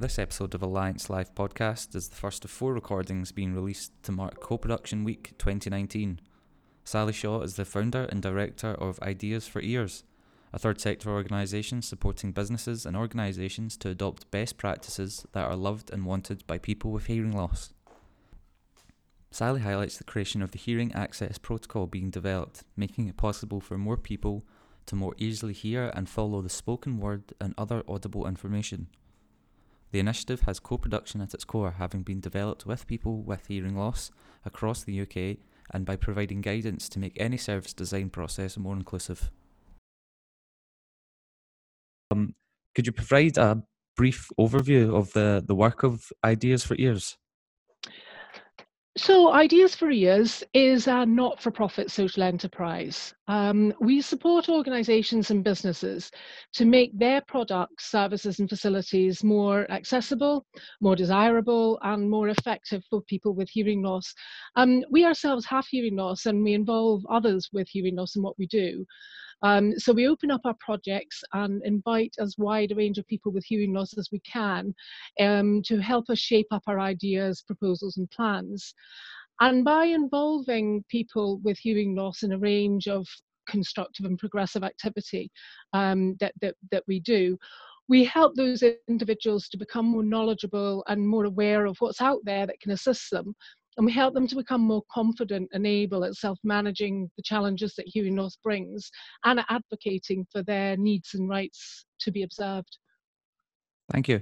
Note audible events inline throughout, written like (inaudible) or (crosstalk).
This episode of Alliance Live podcast is the first of four recordings being released to mark Co Production Week 2019. Sally Shaw is the founder and director of Ideas for Ears, a third sector organisation supporting businesses and organisations to adopt best practices that are loved and wanted by people with hearing loss. Sally highlights the creation of the Hearing Access Protocol being developed, making it possible for more people to more easily hear and follow the spoken word and other audible information. The initiative has co production at its core, having been developed with people with hearing loss across the UK and by providing guidance to make any service design process more inclusive. Um, could you provide a brief overview of the, the work of Ideas for Ears? So, Ideas for Ears is a not for profit social enterprise. Um, we support organizations and businesses to make their products, services, and facilities more accessible, more desirable, and more effective for people with hearing loss. Um, we ourselves have hearing loss and we involve others with hearing loss in what we do. Um, so we open up our projects and invite as wide a range of people with hearing loss as we can um, to help us shape up our ideas, proposals, and plans. And by involving people with hearing loss in a range of constructive and progressive activity um, that, that, that we do, we help those individuals to become more knowledgeable and more aware of what's out there that can assist them and we help them to become more confident and able at self-managing the challenges that hearing loss brings and advocating for their needs and rights to be observed. Thank you.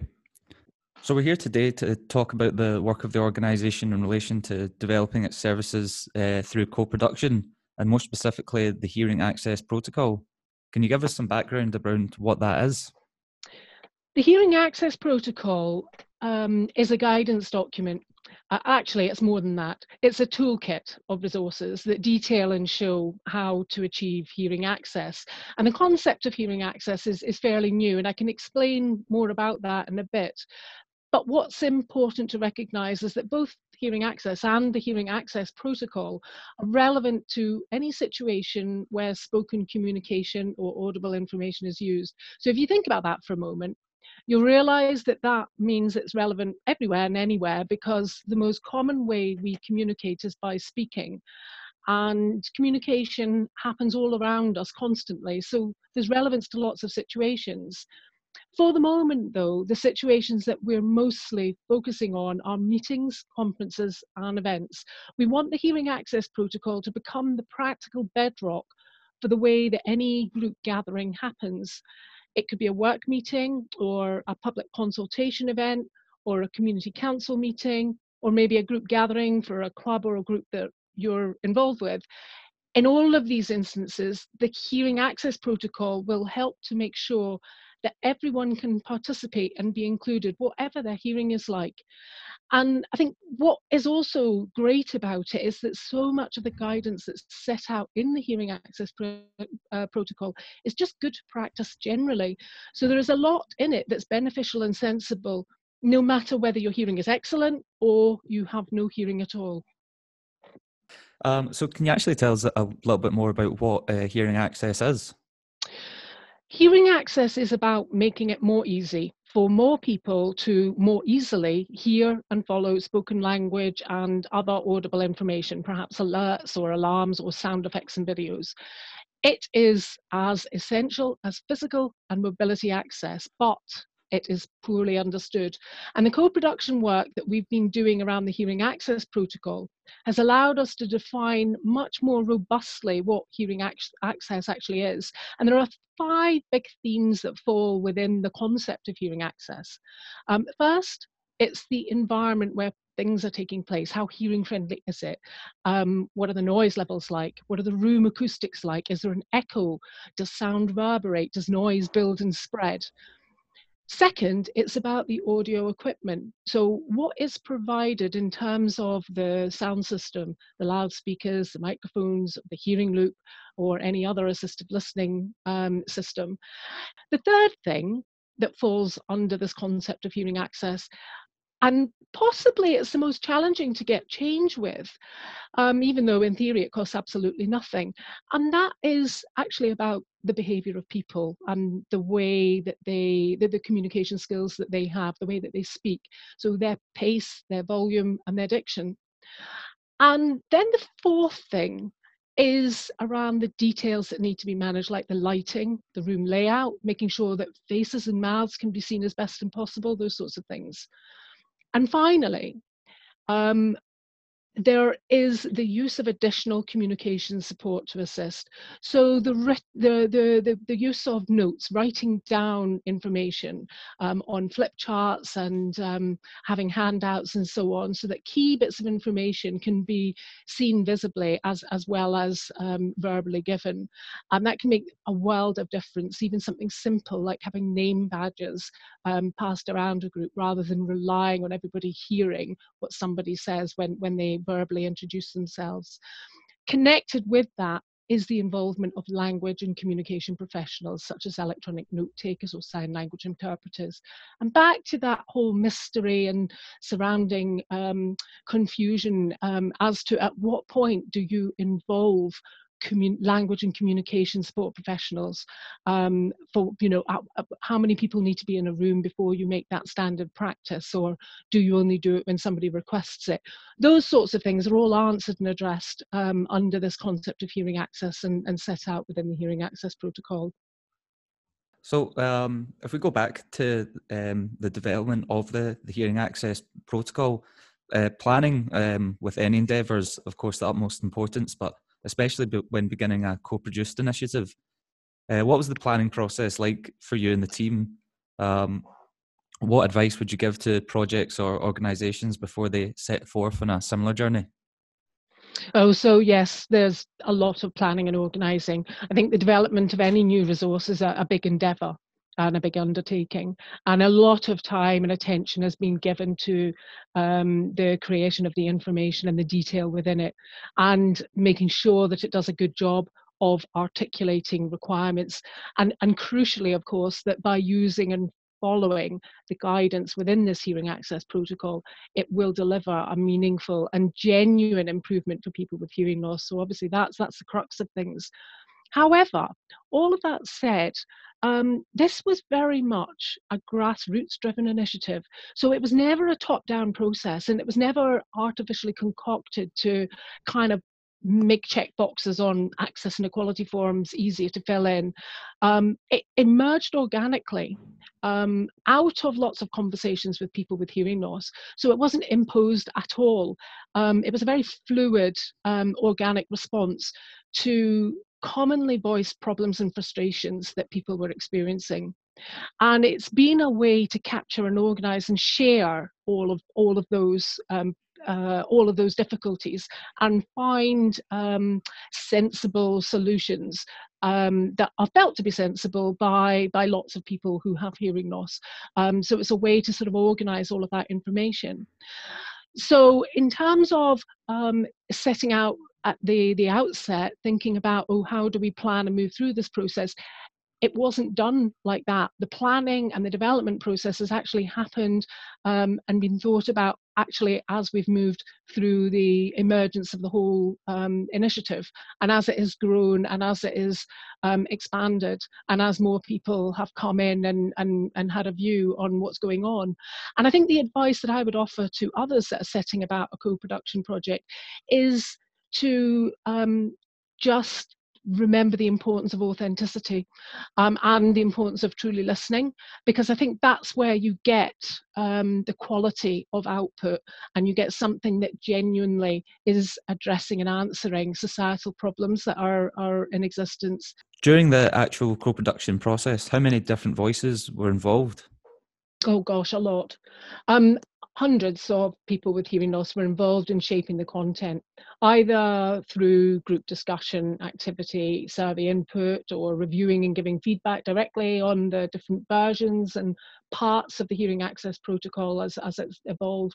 So we're here today to talk about the work of the organisation in relation to developing its services uh, through co-production and more specifically the Hearing Access Protocol. Can you give us some background around what that is? The Hearing Access Protocol um, is a guidance document uh, actually, it's more than that. It's a toolkit of resources that detail and show how to achieve hearing access. And the concept of hearing access is, is fairly new, and I can explain more about that in a bit. But what's important to recognize is that both hearing access and the hearing access protocol are relevant to any situation where spoken communication or audible information is used. So if you think about that for a moment, you'll realize that that means it's relevant everywhere and anywhere because the most common way we communicate is by speaking. And communication happens all around us constantly. So there's relevance to lots of situations. For the moment, though, the situations that we're mostly focusing on are meetings, conferences, and events. We want the hearing access protocol to become the practical bedrock for the way that any group gathering happens. It could be a work meeting or a public consultation event or a community council meeting or maybe a group gathering for a club or a group that you're involved with. In all of these instances, the hearing access protocol will help to make sure that everyone can participate and be included, whatever their hearing is like. And I think what is also great about it is that so much of the guidance that's set out in the hearing access pro- uh, protocol is just good practice generally. So there is a lot in it that's beneficial and sensible, no matter whether your hearing is excellent or you have no hearing at all. Um, so, can you actually tell us a little bit more about what uh, hearing access is? Hearing access is about making it more easy for more people to more easily hear and follow spoken language and other audible information, perhaps alerts or alarms or sound effects and videos. It is as essential as physical and mobility access, but it is poorly understood. And the co-production work that we've been doing around the hearing access protocol has allowed us to define much more robustly what hearing ac- access actually is. And there are five big themes that fall within the concept of hearing access. Um, first, it's the environment where things are taking place. How hearing friendly is it? Um, what are the noise levels like? What are the room acoustics like? Is there an echo? Does sound reverberate? Does noise build and spread? Second, it's about the audio equipment. So, what is provided in terms of the sound system, the loudspeakers, the microphones, the hearing loop, or any other assistive listening um, system? The third thing that falls under this concept of hearing access and possibly it's the most challenging to get change with, um, even though in theory it costs absolutely nothing. And that is actually about the behavior of people and the way that they the, the communication skills that they have the way that they speak so their pace their volume and their diction and then the fourth thing is around the details that need to be managed, like the lighting, the room layout, making sure that faces and mouths can be seen as best as possible, those sorts of things. And finally, um, there is the use of additional communication support to assist. So the, the, the, the, the use of notes, writing down information um, on flip charts and um, having handouts and so on, so that key bits of information can be seen visibly as, as well as um, verbally given. And that can make a world of difference, even something simple like having name badges um, passed around a group rather than relying on everybody hearing what somebody says when, when they verbally introduce themselves. Connected with that is the involvement of language and communication professionals such as electronic note takers or sign language interpreters. And back to that whole mystery and surrounding um, confusion um, as to at what point do you involve language and communication support professionals um, for you know how many people need to be in a room before you make that standard practice or do you only do it when somebody requests it? Those sorts of things are all answered and addressed um, under this concept of hearing access and, and set out within the hearing access protocol. So, um, if we go back to um, the development of the, the hearing access protocol, uh, planning um, with any endeavours, of course, the utmost importance, but especially when beginning a co-produced initiative. Uh, what was the planning process like for you and the team? Um, what advice would you give to projects or organisations before they set forth on a similar journey? Oh, so yes, there's a lot of planning and organising. I think the development of any new resource is a, a big endeavour and a big undertaking. And a lot of time and attention has been given to um, the creation of the information and the detail within it, and making sure that it does a good job of articulating requirements. And, and crucially, of course, that by using and following the guidance within this hearing access protocol, it will deliver a meaningful and genuine improvement for people with hearing loss. So obviously that's that's the crux of things. However, all of that said, um, this was very much a grassroots driven initiative. So it was never a top down process and it was never artificially concocted to kind of make check boxes on access and equality forms easier to fill in. Um, it emerged organically um, out of lots of conversations with people with hearing loss. So it wasn't imposed at all. Um, it was a very fluid, um, organic response to commonly voiced problems and frustrations that people were experiencing. And it's been a way to capture and organize and share all of all of those um, uh, all of those difficulties and find um, sensible solutions um, that are felt to be sensible by by lots of people who have hearing loss. Um, so it's a way to sort of organize all of that information. So in terms of um, setting out at the the outset thinking about oh how do we plan and move through this process? It wasn't done like that. The planning and the development process has actually happened um, and been thought about actually as we've moved through the emergence of the whole um, initiative and as it has grown and as it is um, expanded and as more people have come in and, and, and had a view on what's going on. And i think the advice that i would offer to others that are setting about a co-production project is to um, just remember the importance of authenticity um, and the importance of truly listening because i think that's where you get um, the quality of output and you get something that genuinely is addressing and answering societal problems that are, are in existence. During the actual co-production process how many different voices were involved? Oh gosh a lot. Um, hundreds of people with hearing loss were involved in shaping the content, either through group discussion activity, survey input, or reviewing and giving feedback directly on the different versions and parts of the hearing access protocol as, as it's evolved.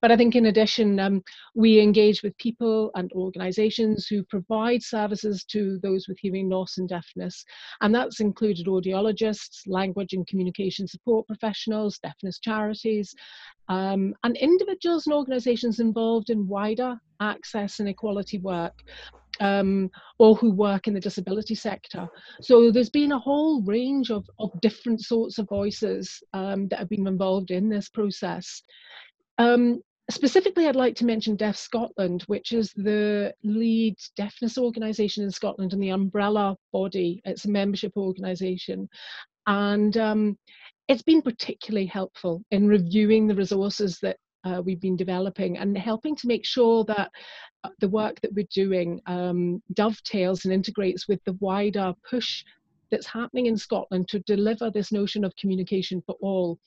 But I think in addition, um, we engage with people and organizations who provide services to those with hearing loss and deafness. And that's included audiologists, language and communication support professionals, deafness charities, um, and individuals and organizations involved in wider access and equality work. um, or who work in the disability sector. So there's been a whole range of, of different sorts of voices um, that have been involved in this process. Um, specifically, I'd like to mention Deaf Scotland, which is the lead deafness organisation in Scotland and the umbrella body. It's a membership organisation. And um, it's been particularly helpful in reviewing the resources that uh, we've been developing and helping to make sure that uh, the work that we're doing um, dovetails and integrates with the wider push that's happening in Scotland to deliver this notion of communication for all.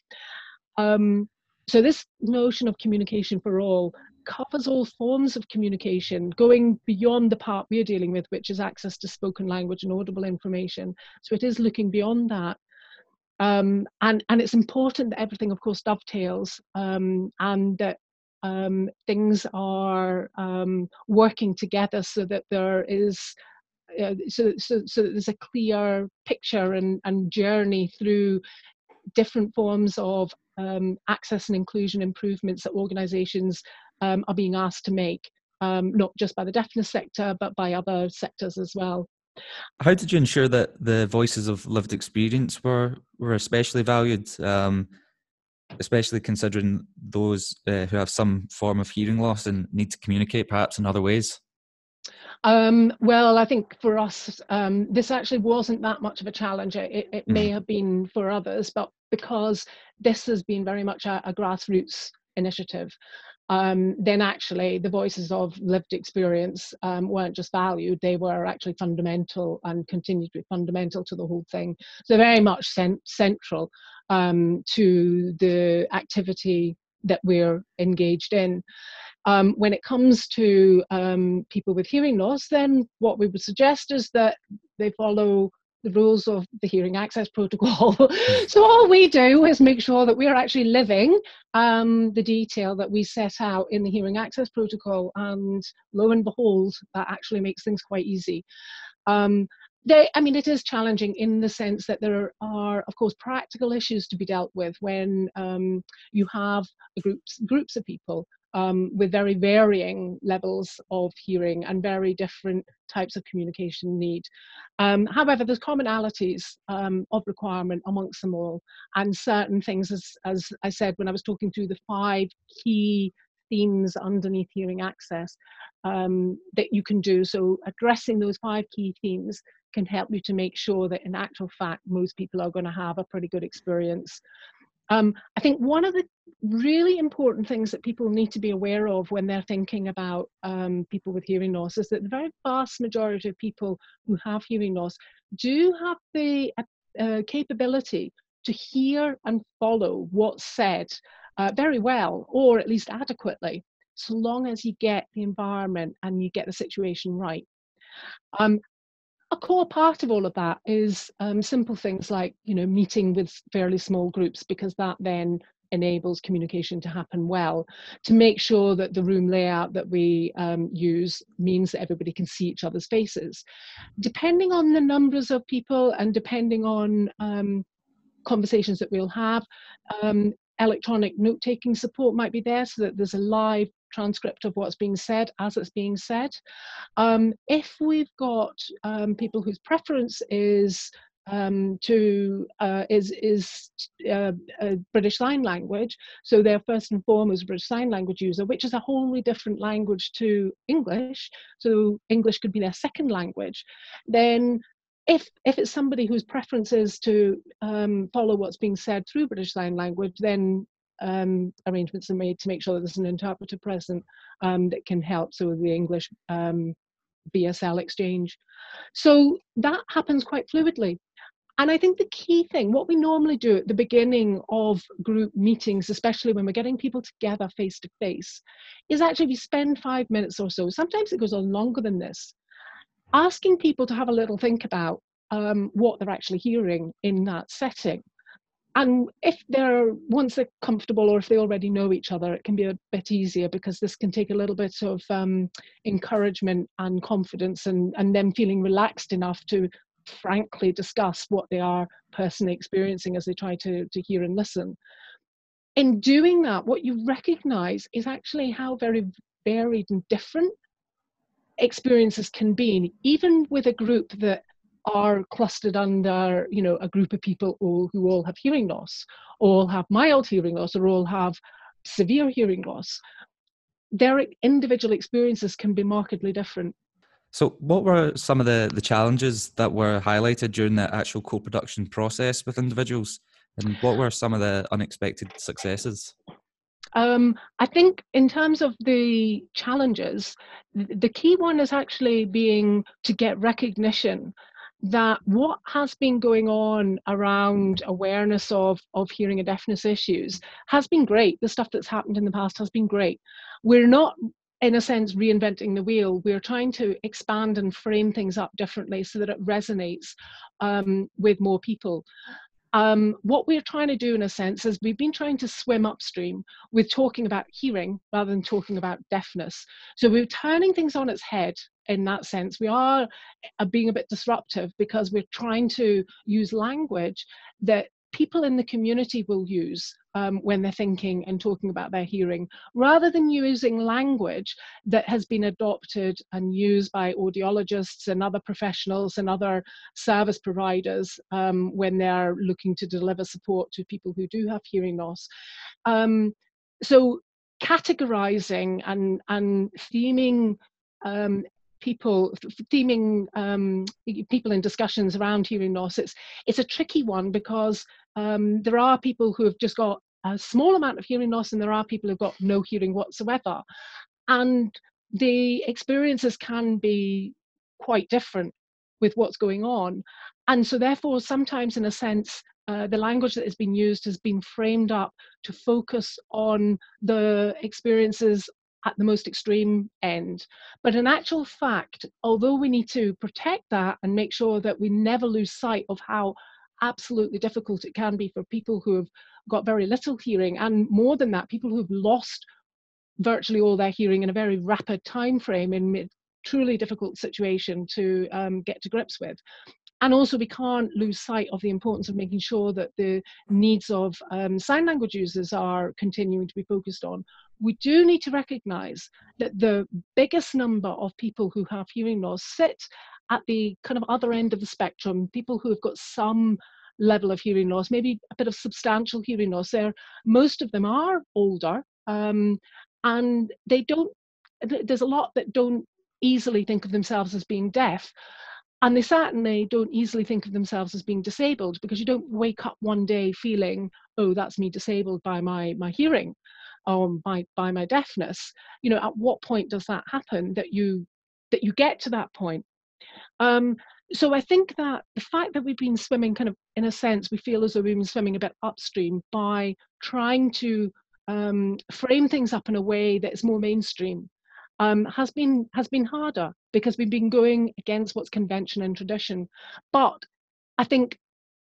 Um, so this notion of communication for all covers all forms of communication, going beyond the part we're dealing with, which is access to spoken language and audible information. So it is looking beyond that um, and and it's important that everything, of course, dovetails um, and that um, things are um, working together so that there is uh, so, so so there's a clear picture and, and journey through different forms of um, access and inclusion improvements that organisations um, are being asked to make, not just by the deafness sector but by other sectors as well. How did you ensure that the voices of lived experience were were especially valued, um, especially considering those uh, who have some form of hearing loss and need to communicate perhaps in other ways? Um, well, I think for us, um, this actually wasn't that much of a challenge. It, it mm. may have been for others, but because this has been very much a, a grassroots initiative, um, then actually the voices of lived experience um, weren't just valued, they were actually fundamental and continue to be fundamental to the whole thing. So very much cent- central um, to the activity that we're engaged in. Um, when it comes to um, people with hearing loss, then what we would suggest is that they follow the rules of the hearing access protocol. (laughs) so all we do is make sure that we are actually living um, the detail that we set out in the hearing access protocol, and lo and behold, that actually makes things quite easy. Um, they, I mean, it is challenging in the sense that there are, of course, practical issues to be dealt with when um, you have groups groups of people um, with very varying levels of hearing and very different types of communication need. Um, however, there's commonalities um, of requirement amongst them all, and certain things, as, as I said when I was talking through the five key themes underneath hearing access um, that you can do. So addressing those five key themes can help you to make sure that in actual fact most people are going to have a pretty good experience um, I think one of the really important things that people need to be aware of when they're thinking about um, people with hearing loss is that the very vast majority of people who have hearing loss do have the uh, uh capability to hear and follow what's said uh, very well, or at least adequately, so long as you get the environment and you get the situation right. Um, a core part of all of that is um, simple things like you know meeting with fairly small groups because that then enables communication to happen well to make sure that the room layout that we um, use means that everybody can see each other's faces depending on the numbers of people and depending on um, conversations that we'll have um, electronic note taking support might be there so that there's a live transcript of what's being said as it's being said. Um, if we've got um, people whose preference is um, to uh, is is uh, British Sign Language, so they're first and foremost British Sign Language user, which is a wholly different language to English. So English could be their second language. Then if if it's somebody whose preference is to um, follow what's being said through British Sign Language, then um, arrangements are made to make sure that there's an interpreter present um, that can help so the English um, BSL exchange. So that happens quite fluidly. And I think the key thing, what we normally do at the beginning of group meetings, especially when we're getting people together face to face, is actually we spend five minutes or so, sometimes it goes on longer than this, asking people to have a little think about um, what they're actually hearing in that setting. And if they're once they're comfortable or if they already know each other it can be a bit easier because this can take a little bit of um, encouragement and confidence and and them feeling relaxed enough to frankly discuss what they are personally experiencing as they try to to hear and listen in doing that what you recognize is actually how very varied and different experiences can be, even with a group that are clustered under, you know, a group of people all, who all have hearing loss, all have mild hearing loss, or all have severe hearing loss. Their individual experiences can be markedly different. So, what were some of the, the challenges that were highlighted during the actual co production process with individuals? And what were some of the unexpected successes? Um, I think in terms of the challenges, the key one is actually being to get recognition that what has been going on around awareness of, of hearing and deafness issues has been great. The stuff that's happened in the past has been great. We're not, in a sense, reinventing the wheel. We're trying to expand and frame things up differently so that it resonates um, with more people. Um, what we're trying to do in a sense is we've been trying to swim upstream with talking about hearing rather than talking about deafness. So we're turning things on its head in that sense. We are uh, being a bit disruptive because we're trying to use language that people in the community will use um, when they're thinking and talking about their hearing, rather than using language that has been adopted and used by audiologists and other professionals and other service providers um, when they're looking to deliver support to people who do have hearing loss. Um, so categorizing and, and theming um, people theming um, people in discussions around hearing loss it's it's a tricky one because um, there are people who have just got a small amount of hearing loss and there are people who've got no hearing whatsoever and the experiences can be quite different with what's going on and so therefore sometimes in a sense uh, the language that has been used has been framed up to focus on the experiences at the most extreme end. But in actual fact, although we need to protect that and make sure that we never lose sight of how absolutely difficult it can be for people who have got very little hearing, and more than that, people who've lost virtually all their hearing in a very rapid time frame in a truly difficult situation to um, get to grips with. And also we can't lose sight of the importance of making sure that the needs of um, sign language users are continuing to be focused on. We do need to recognize that the biggest number of people who have hearing loss sit at the kind of other end of the spectrum people who have got some level of hearing loss maybe a bit of substantial hearing loss there. Most of them are older um, and they don't there's a lot that don't easily think of themselves as being deaf and they certainly don't easily think of themselves as being disabled because you don't wake up one day feeling oh that's me disabled by my my hearing or by by my deafness. You know at what point does that happen that you that you get to that point um, so i think that the fact that we've been swimming kind of in a sense we feel as though we've been swimming a bit upstream by trying to um, frame things up in a way that is more mainstream um, has been has been harder because we've been going against what's convention and tradition. But I think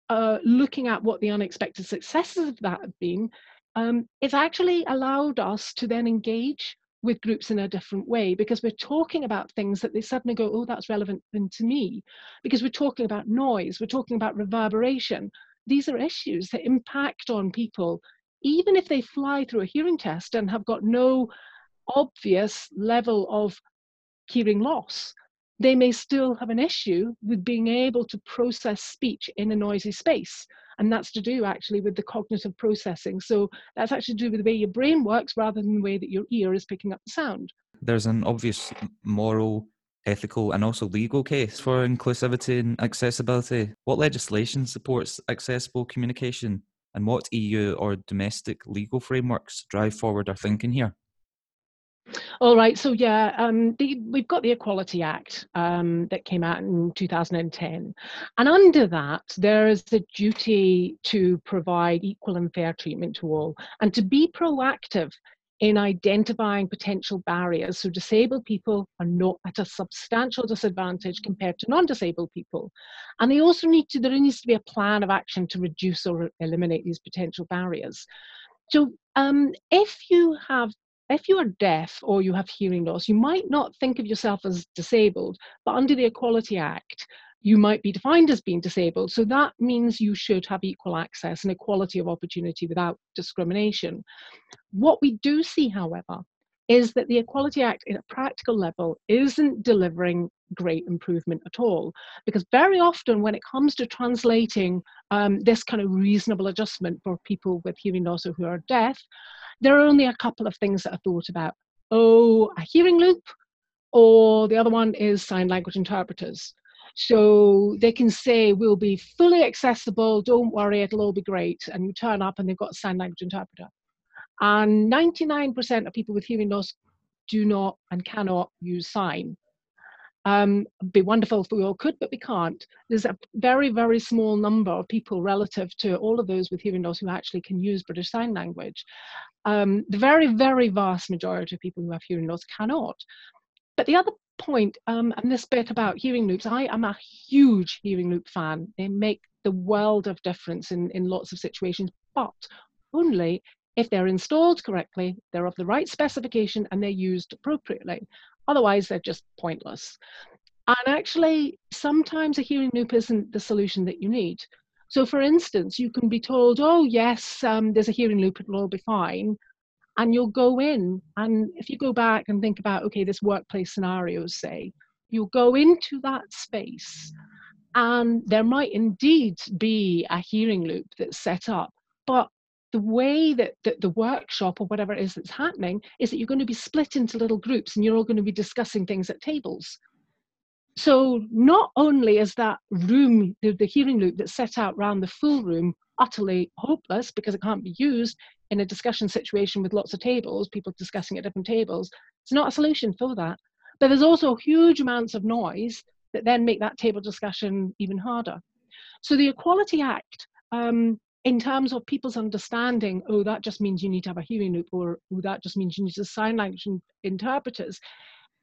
uh, looking at what the unexpected successes of that have been, um, it's actually allowed us to then engage with groups in a different way because we're talking about things that they suddenly go, oh, that's relevant to me. Because we're talking about noise, we're talking about reverberation. These are issues that impact on people, even if they fly through a hearing test and have got no obvious level of hearing loss, they may still have an issue with being able to process speech in a noisy space. And that's to do actually with the cognitive processing. So that's actually to do with the way your brain works rather than the way that your ear is picking up the sound. There's an obvious moral, ethical, and also legal case for inclusivity and accessibility. What legislation supports accessible communication? And what EU or domestic legal frameworks drive forward our thinking here? All right, so yeah, um, the, we've got the Equality Act um, that came out in 2010. And under that, there is a duty to provide equal and fair treatment to all and to be proactive in identifying potential barriers. So disabled people are not at a substantial disadvantage compared to non-disabled people. And they also need to there needs to be a plan of action to reduce or eliminate these potential barriers. So um, if you have if you are deaf or you have hearing loss, you might not think of yourself as disabled, but under the Equality Act, you might be defined as being disabled. So that means you should have equal access and equality of opportunity without discrimination. What we do see, however, is that the Equality Act at a practical level isn't delivering great improvement at all. Because very often, when it comes to translating um, this kind of reasonable adjustment for people with hearing loss or who are deaf, there are only a couple of things that are thought about. Oh, a hearing loop, or the other one is sign language interpreters. So they can say, we'll be fully accessible, don't worry, it'll all be great. And you turn up and they've got a sign language interpreter. And 99% of people with hearing loss do not and cannot use sign. Um, it'd be wonderful if we all could, but we can't. There's a very, very small number of people relative to all of those with hearing loss who actually can use British Sign Language. Um, the very, very vast majority of people who have hearing loss cannot. But the other point, um, and this bit about hearing loops, I am a huge hearing loop fan. They make the world of difference in, in lots of situations, but only if they're installed correctly, they're of the right specification, and they're used appropriately. Otherwise, they're just pointless. And actually, sometimes a hearing loop isn't the solution that you need. So, for instance, you can be told, oh, yes, um, there's a hearing loop, it'll all be fine. And you'll go in, and if you go back and think about, okay, this workplace scenario, say, you'll go into that space, and there might indeed be a hearing loop that's set up, but the way that, the workshop or whatever it is that's happening is that you're going to be split into little groups and you're all going to be discussing things at tables. So not only is that room, the, the hearing loop that's set out around the full room, utterly hopeless because it can't be used in a discussion situation with lots of tables, people discussing at different tables, it's not a solution for that. But there's also huge amounts of noise that then make that table discussion even harder. So the Equality Act um, in terms of people's understanding, oh, that just means you need to have a hearing loop, or oh, that just means you need to sign language interpreters,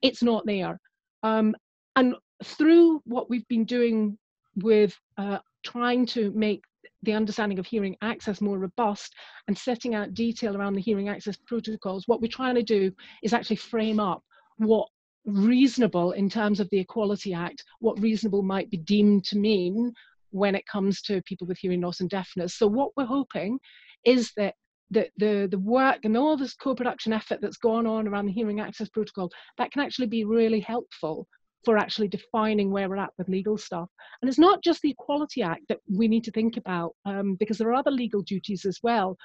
it's not there. Um, and through what we've been doing with uh, trying to make the understanding of hearing access more robust and setting out detail around the hearing access protocols, what we're trying to do is actually frame up what reasonable in terms of the Equality Act, what reasonable might be deemed to mean when it comes to people with hearing loss and deafness. So what we're hoping is that the, the, the work and all this co-production effort that's gone on around the hearing access protocol, that can actually be really helpful for actually defining where we're at with legal stuff. And it's not just the Equality Act that we need to think about, um, because there are other legal duties as well.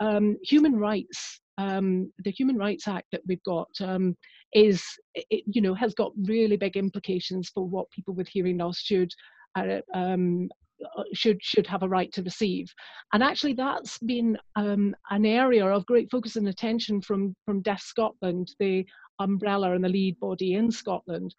Um, human rights, um, the Human Rights Act that we've got um, is, it, you know, has got really big implications for what people with hearing loss should um, uh, should should have a right to receive. And actually that's been um, an area of great focus and attention from from deaf scotland the umbrella and the lead body in scotland.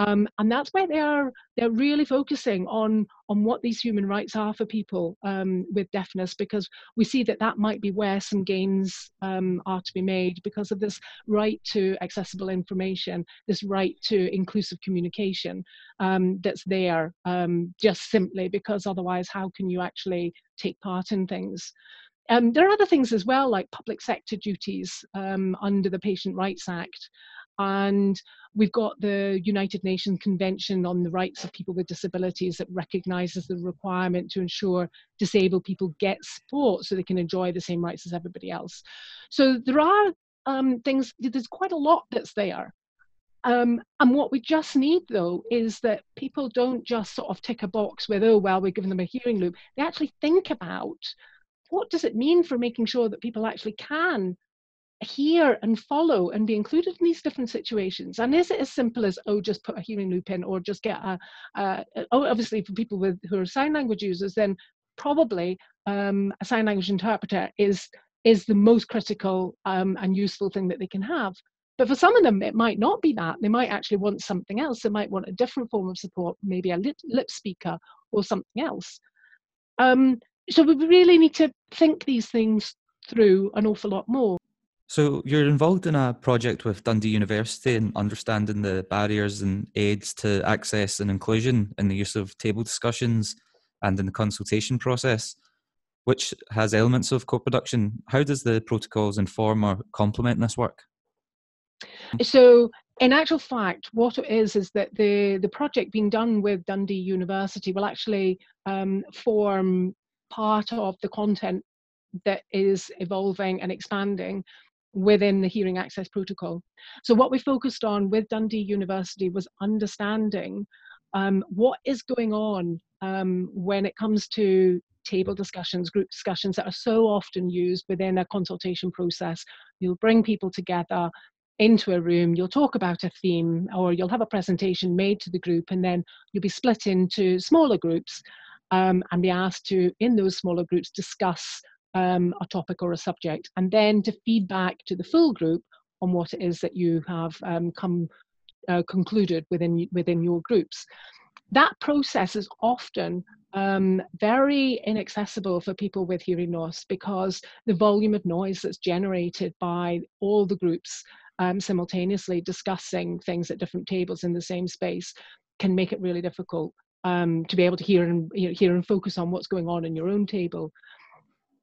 Um, and that's where they are they're really focusing on on what these human rights are for people um, with deafness because we see that that might be where some gains um, are to be made because of this right to accessible information this right to inclusive communication um, that's there um, just simply because otherwise how can you actually take part in things um, there are other things as well, like public sector duties um, under the Patient Rights Act. And we've got the United Nations Convention on the Rights of People with Disabilities that recognises the requirement to ensure disabled people get support so they can enjoy the same rights as everybody else. So there are um, things, there's quite a lot that's there. Um, and what we just need, though, is that people don't just sort of tick a box with, oh, well, we're giving them a hearing loop. They actually think about what does it mean for making sure that people actually can hear and follow and be included in these different situations? And is it as simple as oh just put a hearing loop in or just get a, oh obviously for people with who are sign language users then probably um, a sign language interpreter is is the most critical um, and useful thing that they can have. But for some of them it might not be that. They might actually want something else. They might want a different form of support maybe a lip, lip speaker or something else. Um, so we really need to think these things through an awful lot more so you're involved in a project with Dundee University and understanding the barriers and aids to access and inclusion in the use of table discussions and in the consultation process, which has elements of co-production. How does the protocols inform or complement this work? So in actual fact, what it is is that the, the project being done with Dundee University will actually um, form part of the content that is evolving and expanding within the hearing access protocol. So what we focused on with Dundee University was understanding um, what is going on um, when it comes to table discussions, group discussions that are so often used within a consultation process. You'll bring people together into a room, you'll talk about a theme, or you'll have a presentation made to the group, and then you'll be split into smaller groups um, and be asked to, in those smaller groups, discuss um, a topic or a subject, and then to feed back to the full group on what it is that you have um, come uh, concluded within within your groups. That process is often um, very inaccessible for people with hearing loss because the volume of noise that's generated by all the groups um, simultaneously discussing things at different tables in the same space can make it really difficult um, to be able to hear and you know, hear and focus on what's going on in your own table.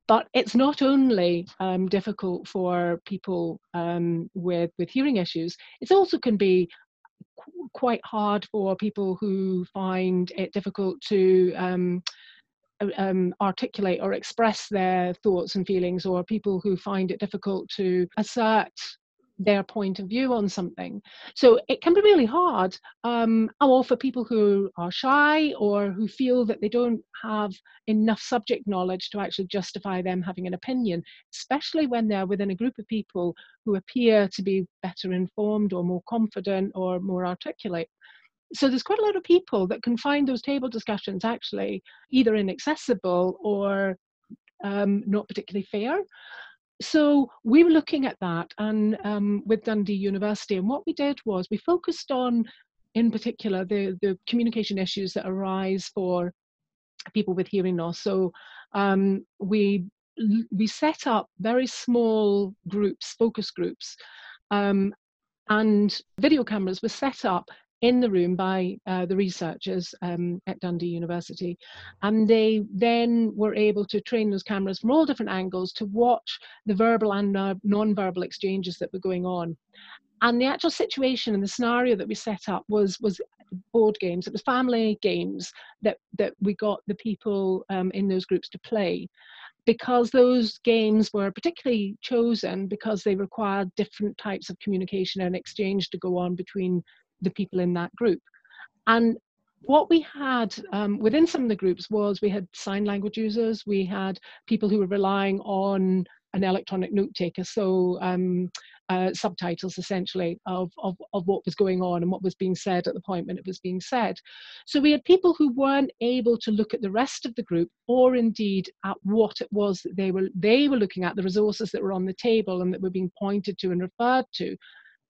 But it's not only um, difficult for people um, with with hearing issues; it also can be qu- quite hard for people who find it difficult to um, um, articulate or express their thoughts and feelings, or people who find it difficult to assert their point of view on something. So it can be really hard, um, or for people who are shy or who feel that they don't have enough subject knowledge to actually justify them having an opinion, especially when they're within a group of people who appear to be better informed or more confident or more articulate. So there's quite a lot of people that can find those table discussions actually either inaccessible or um, not particularly fair so we were looking at that and um, with Dundee University, and what we did was we focused on, in particular, the the communication issues that arise for people with hearing loss. So um, we we set up very small groups, focus groups, um, and video cameras were set up in the room by uh, the researchers um, at Dundee University. And they then were able to train those cameras from all different angles to watch the verbal and non-verbal exchanges that were going on. And the actual situation and the scenario that we set up was was board games. It was family games that that we got the people um, in those groups to play because those games were particularly chosen because they required different types of communication and exchange to go on between the people in that group. And what we had um, within some of the groups was we had sign language users, we had people who were relying on an electronic note taker, so um, uh, subtitles essentially of, of, of what was going on and what was being said at the point when it was being said. So we had people who weren't able to look at the rest of the group or indeed at what it was that they were they were looking at, the resources that were on the table and that were being pointed to and referred to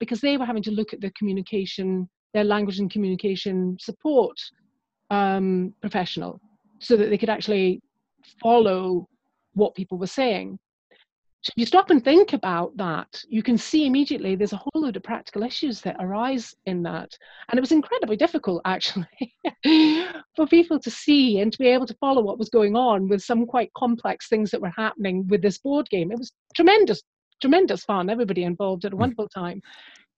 because they were having to look at the communication, their language and communication support um, professional so that they could actually follow what people were saying. So if you stop and think about that, you can see immediately there's a whole load of practical issues that arise in that. And it was incredibly difficult, actually, (laughs) for people to see and to be able to follow what was going on with some quite complex things that were happening with this board game. It was tremendous tremendous fun. Everybody involved had a hmm. wonderful time.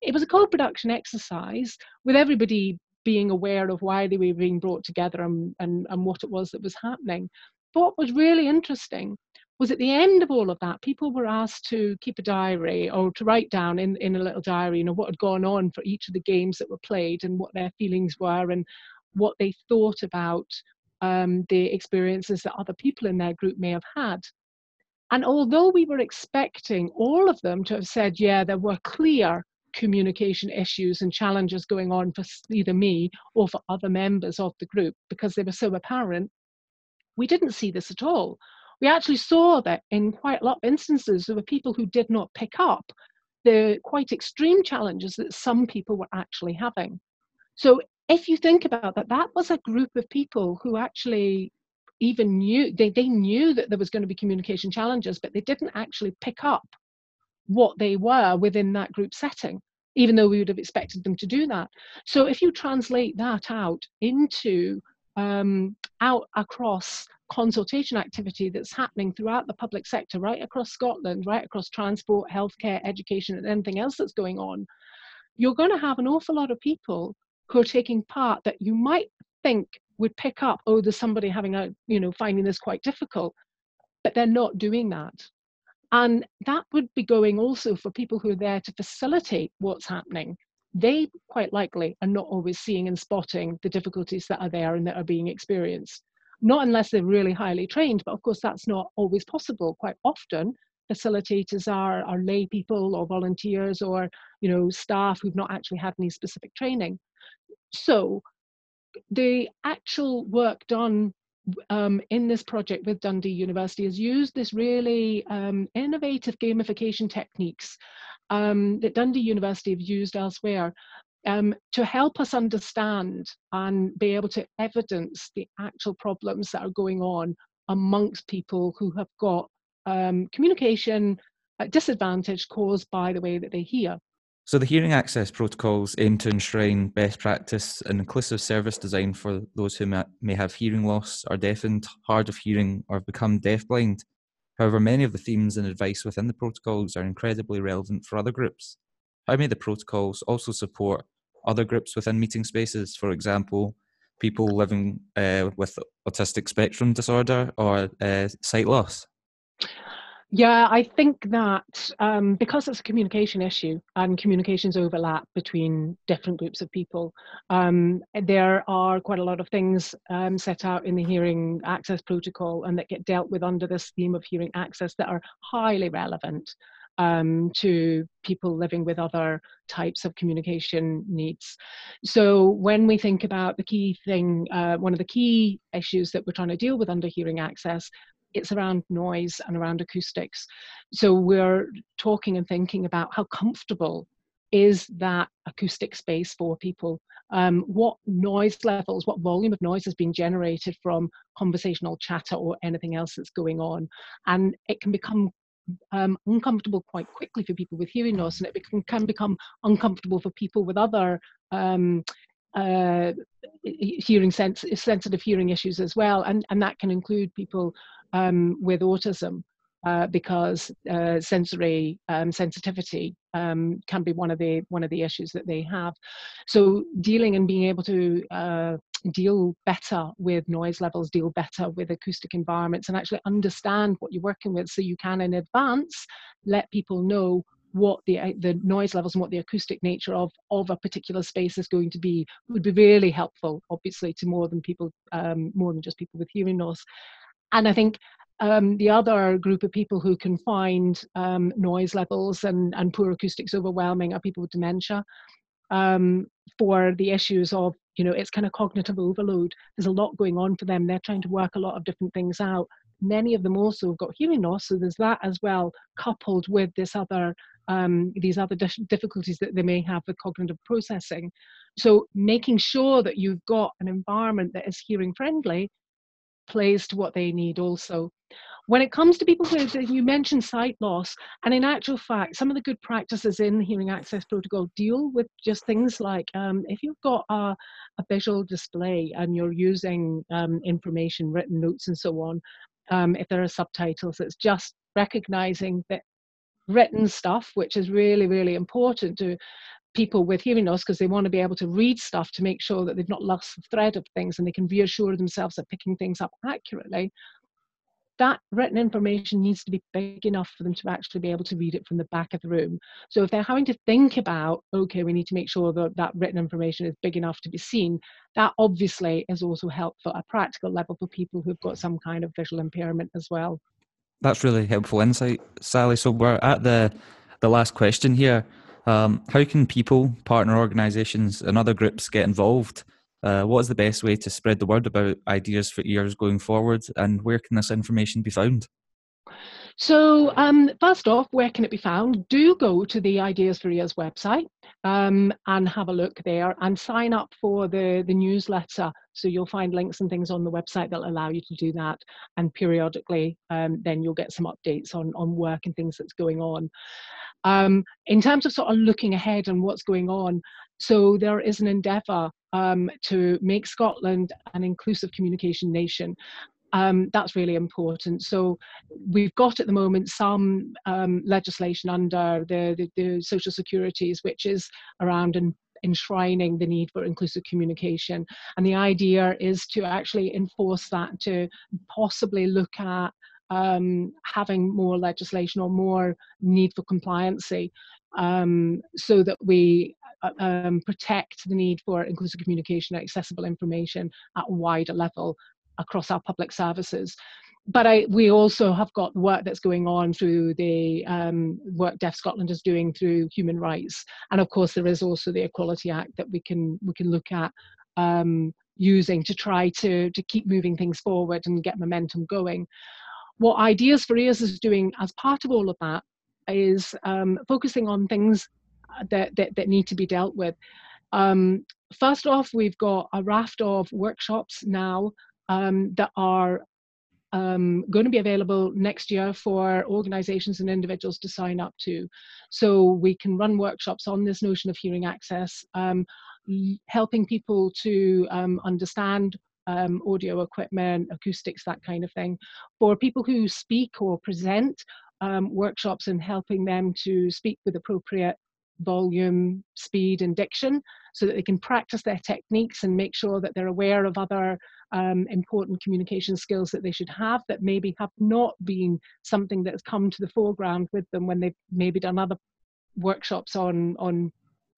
It was a co-production exercise with everybody being aware of why they were being brought together and, and, and what it was that was happening. But what was really interesting was at the end of all of that, people were asked to keep a diary or to write down in, in a little diary, you know, what had gone on for each of the games that were played and what their feelings were and what they thought about um, the experiences that other people in their group may have had. And although we were expecting all of them to have said, yeah, there were clear communication issues and challenges going on for either me or for other members of the group because they were so apparent, we didn't see this at all. We actually saw that in quite a lot of instances, there were people who did not pick up the quite extreme challenges that some people were actually having. So if you think about that, that was a group of people who actually even knew they, they knew that there was going to be communication challenges but they didn't actually pick up what they were within that group setting even though we would have expected them to do that. So if you translate that out into um, out across consultation activity that's happening throughout the public sector right across scotland right across transport healthcare education and anything else that's going on you're going to have an awful lot of people who are taking part that you might think would pick up, oh, there's somebody having a, you know, finding this quite difficult, but they're not doing that. And that would be going also for people who are there to facilitate what's happening. They quite likely are not always seeing and spotting the difficulties that are there and that are being experienced. Not unless they're really highly trained, but of course that's not always possible. Quite often, facilitators are, are lay people or volunteers or you know staff who've not actually had any specific training. So the actual work done um, in this project with Dundee University has used this really um, innovative gamification techniques um, that Dundee University have used elsewhere um, to help us understand and be able to evidence the actual problems that are going on amongst people who have got um, communication disadvantage caused by the way that they hear. So, the hearing access protocols aim to enshrine best practice and inclusive service design for those who may have hearing loss, are deafened, hard of hearing, or have become deafblind. However, many of the themes and advice within the protocols are incredibly relevant for other groups. How may the protocols also support other groups within meeting spaces, for example, people living uh, with autistic spectrum disorder or uh, sight loss? Yeah, I think that um, because it's a communication issue and communications overlap between different groups of people, um, there are quite a lot of things um, set out in the hearing access protocol and that get dealt with under this theme of hearing access that are highly relevant um, to people living with other types of communication needs. So when we think about the key thing, uh, one of the key issues that we're trying to deal with under hearing access it's around noise and around acoustics. So we're talking and thinking about how comfortable is that acoustic space for people? Um, what noise levels, what volume of noise is being generated from conversational chatter or anything else that's going on? And it can become um, uncomfortable quite quickly for people with hearing loss, and it can, can become uncomfortable for people with other um, uh, hearing sens- sensitive hearing issues as well, and and that can include people um, with autism uh, because uh, sensory um, sensitivity um, can be one of the one of the issues that they have. So dealing and being able to uh, deal better with noise levels, deal better with acoustic environments, and actually understand what you're working with, so you can in advance let people know what the uh, the noise levels and what the acoustic nature of of a particular space is going to be would be really helpful obviously to more than people um, more than just people with hearing loss and I think um, the other group of people who can find um, noise levels and, and poor acoustics overwhelming are people with dementia um, for the issues of, you know, it's kind of cognitive overload. There's a lot going on for them. They're trying to work a lot of different things out. Many of them also have got hearing loss, so there's that as well, coupled with this other um, these other difficulties that they may have with cognitive processing. So making sure that you've got an environment that is hearing friendly plays to what they need also. When it comes to people who, you mentioned sight loss, and in actual fact, some of the good practices in the hearing access protocol deal with just things like um, if you've got a, a, visual display and you're using um, information, written notes, and so on, um, if there are subtitles, it's just recognizing that written stuff, which is really, really important to people with hearing loss because they want to be able to read stuff to make sure that they've not lost the thread of things and they can reassure themselves that picking things up accurately that written information needs to be big enough for them to actually be able to read it from the back of the room. So if they're having to think about, okay, we need to make sure that that written information is big enough to be seen, that obviously is also helpful at a practical level for people who've got some kind of visual impairment as well. That's really helpful insight, Sally. So we're at the the last question here. Um, how can people, partner organisations, and other groups get involved? Uh, what is the best way to spread the word about ideas for ears going forward, and where can this information be found? So, um, first off, where can it be found? Do go to the Ideas for Ears website um, and have a look there and sign up for the, the newsletter. So, you'll find links and things on the website that allow you to do that. And periodically, um, then you'll get some updates on, on work and things that's going on. Um, in terms of sort of looking ahead and what's going on, so there is an endeavour um, to make Scotland an inclusive communication nation. Um, that's really important. So we've got at the moment some um, legislation under the, the, the, social securities, which is around en- enshrining the need for inclusive communication. And the idea is to actually enforce that, to possibly look at um, having more legislation or more need for compliancy um, so that we uh, um, protect the need for inclusive communication and accessible information at a wider level across our public services. But I, we also have got work that's going on through the um, work Deaf Scotland is doing through human rights, and of course there is also the Equality Act that we can we can look at um, using to try to to keep moving things forward and get momentum going. What Ideas for Ears is doing as part of all of that is um, focusing on things that, that, that need to be dealt with. Um, first off, we've got a raft of workshops now um, that are um, going to be available next year for organizations and individuals to sign up to. So we can run workshops on this notion of hearing access, um, helping people to um, understand um, audio equipment, acoustics, that kind of thing. For people who speak or present, um, workshops and helping them to speak with appropriate volume, speed, and diction so that they can practice their techniques and make sure that they're aware of other um, important communication skills that they should have that maybe have not been something that has come to the foreground with them when they've maybe done other workshops on on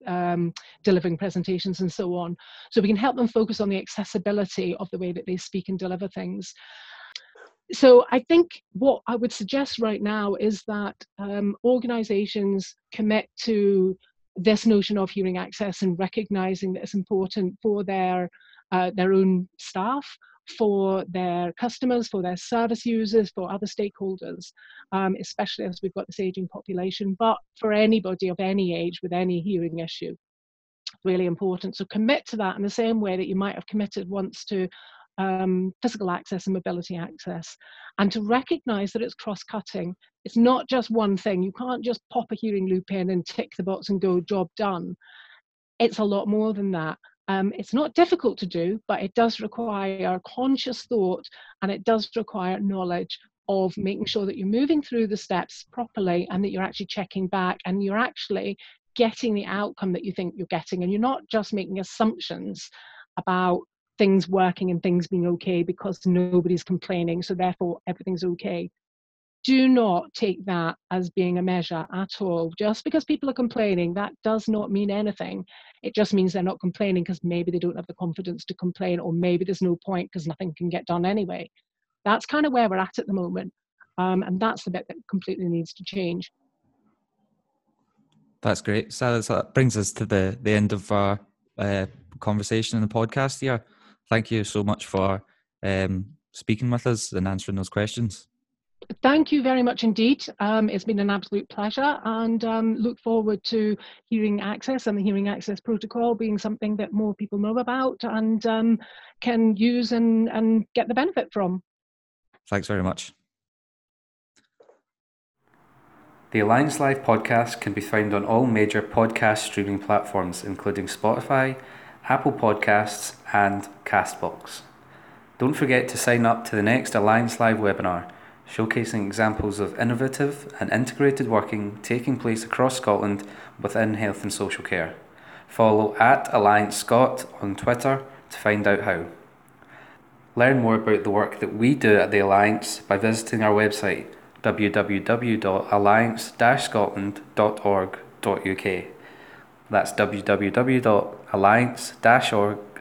um, delivering presentations and so on. So we can help them focus on the accessibility of the way that they speak and deliver things so I think what I would suggest right now is that um, organizations commit to this notion of hearing access and recognizing that it's important for their uh, their own staff, for their customers, for their service users, for other stakeholders, um, especially as we've got this aging population, but for anybody of any age with any hearing issue. Really important. So commit to that in the same way that you might have committed once to um, physical access and mobility access, and to recognize that it's cross cutting. It's not just one thing. You can't just pop a hearing loop in and tick the box and go, job done. It's a lot more than that. Um, it's not difficult to do, but it does require conscious thought and it does require knowledge of making sure that you're moving through the steps properly and that you're actually checking back and you're actually getting the outcome that you think you're getting and you're not just making assumptions about things working and things being okay because nobody's complaining, so therefore everything's okay. Do not take that as being a measure at all. Just because people are complaining, that does not mean anything. It just means they're not complaining because maybe they don't have the confidence to complain, or maybe there's no point because nothing can get done anyway. That's kind of where we're at at the moment. Um, and that's the bit that completely needs to change. That's great. So that brings us to the, the end of our uh, conversation in the podcast here thank you so much for um, speaking with us and answering those questions. Thank you very much indeed. Um, it's been an absolute pleasure and um, look forward to hearing access and the hearing access protocol being something that more people know about and um, can use and, and get the benefit from. Thanks very much. The Alliance Live podcast can be found on all major podcast streaming platforms, including Spotify, Apple Podcasts, and Castbox. Don't forget to sign up to the next Alliance Live webinar, showcasing examples of innovative and integrated working taking place across Scotland within health and social care. Follow at Alliance Scot on Twitter to find out how. Learn more about the work that we do at the Alliance by visiting our website www.alliance-scotland.org.uk. That's www.alliance-org.uk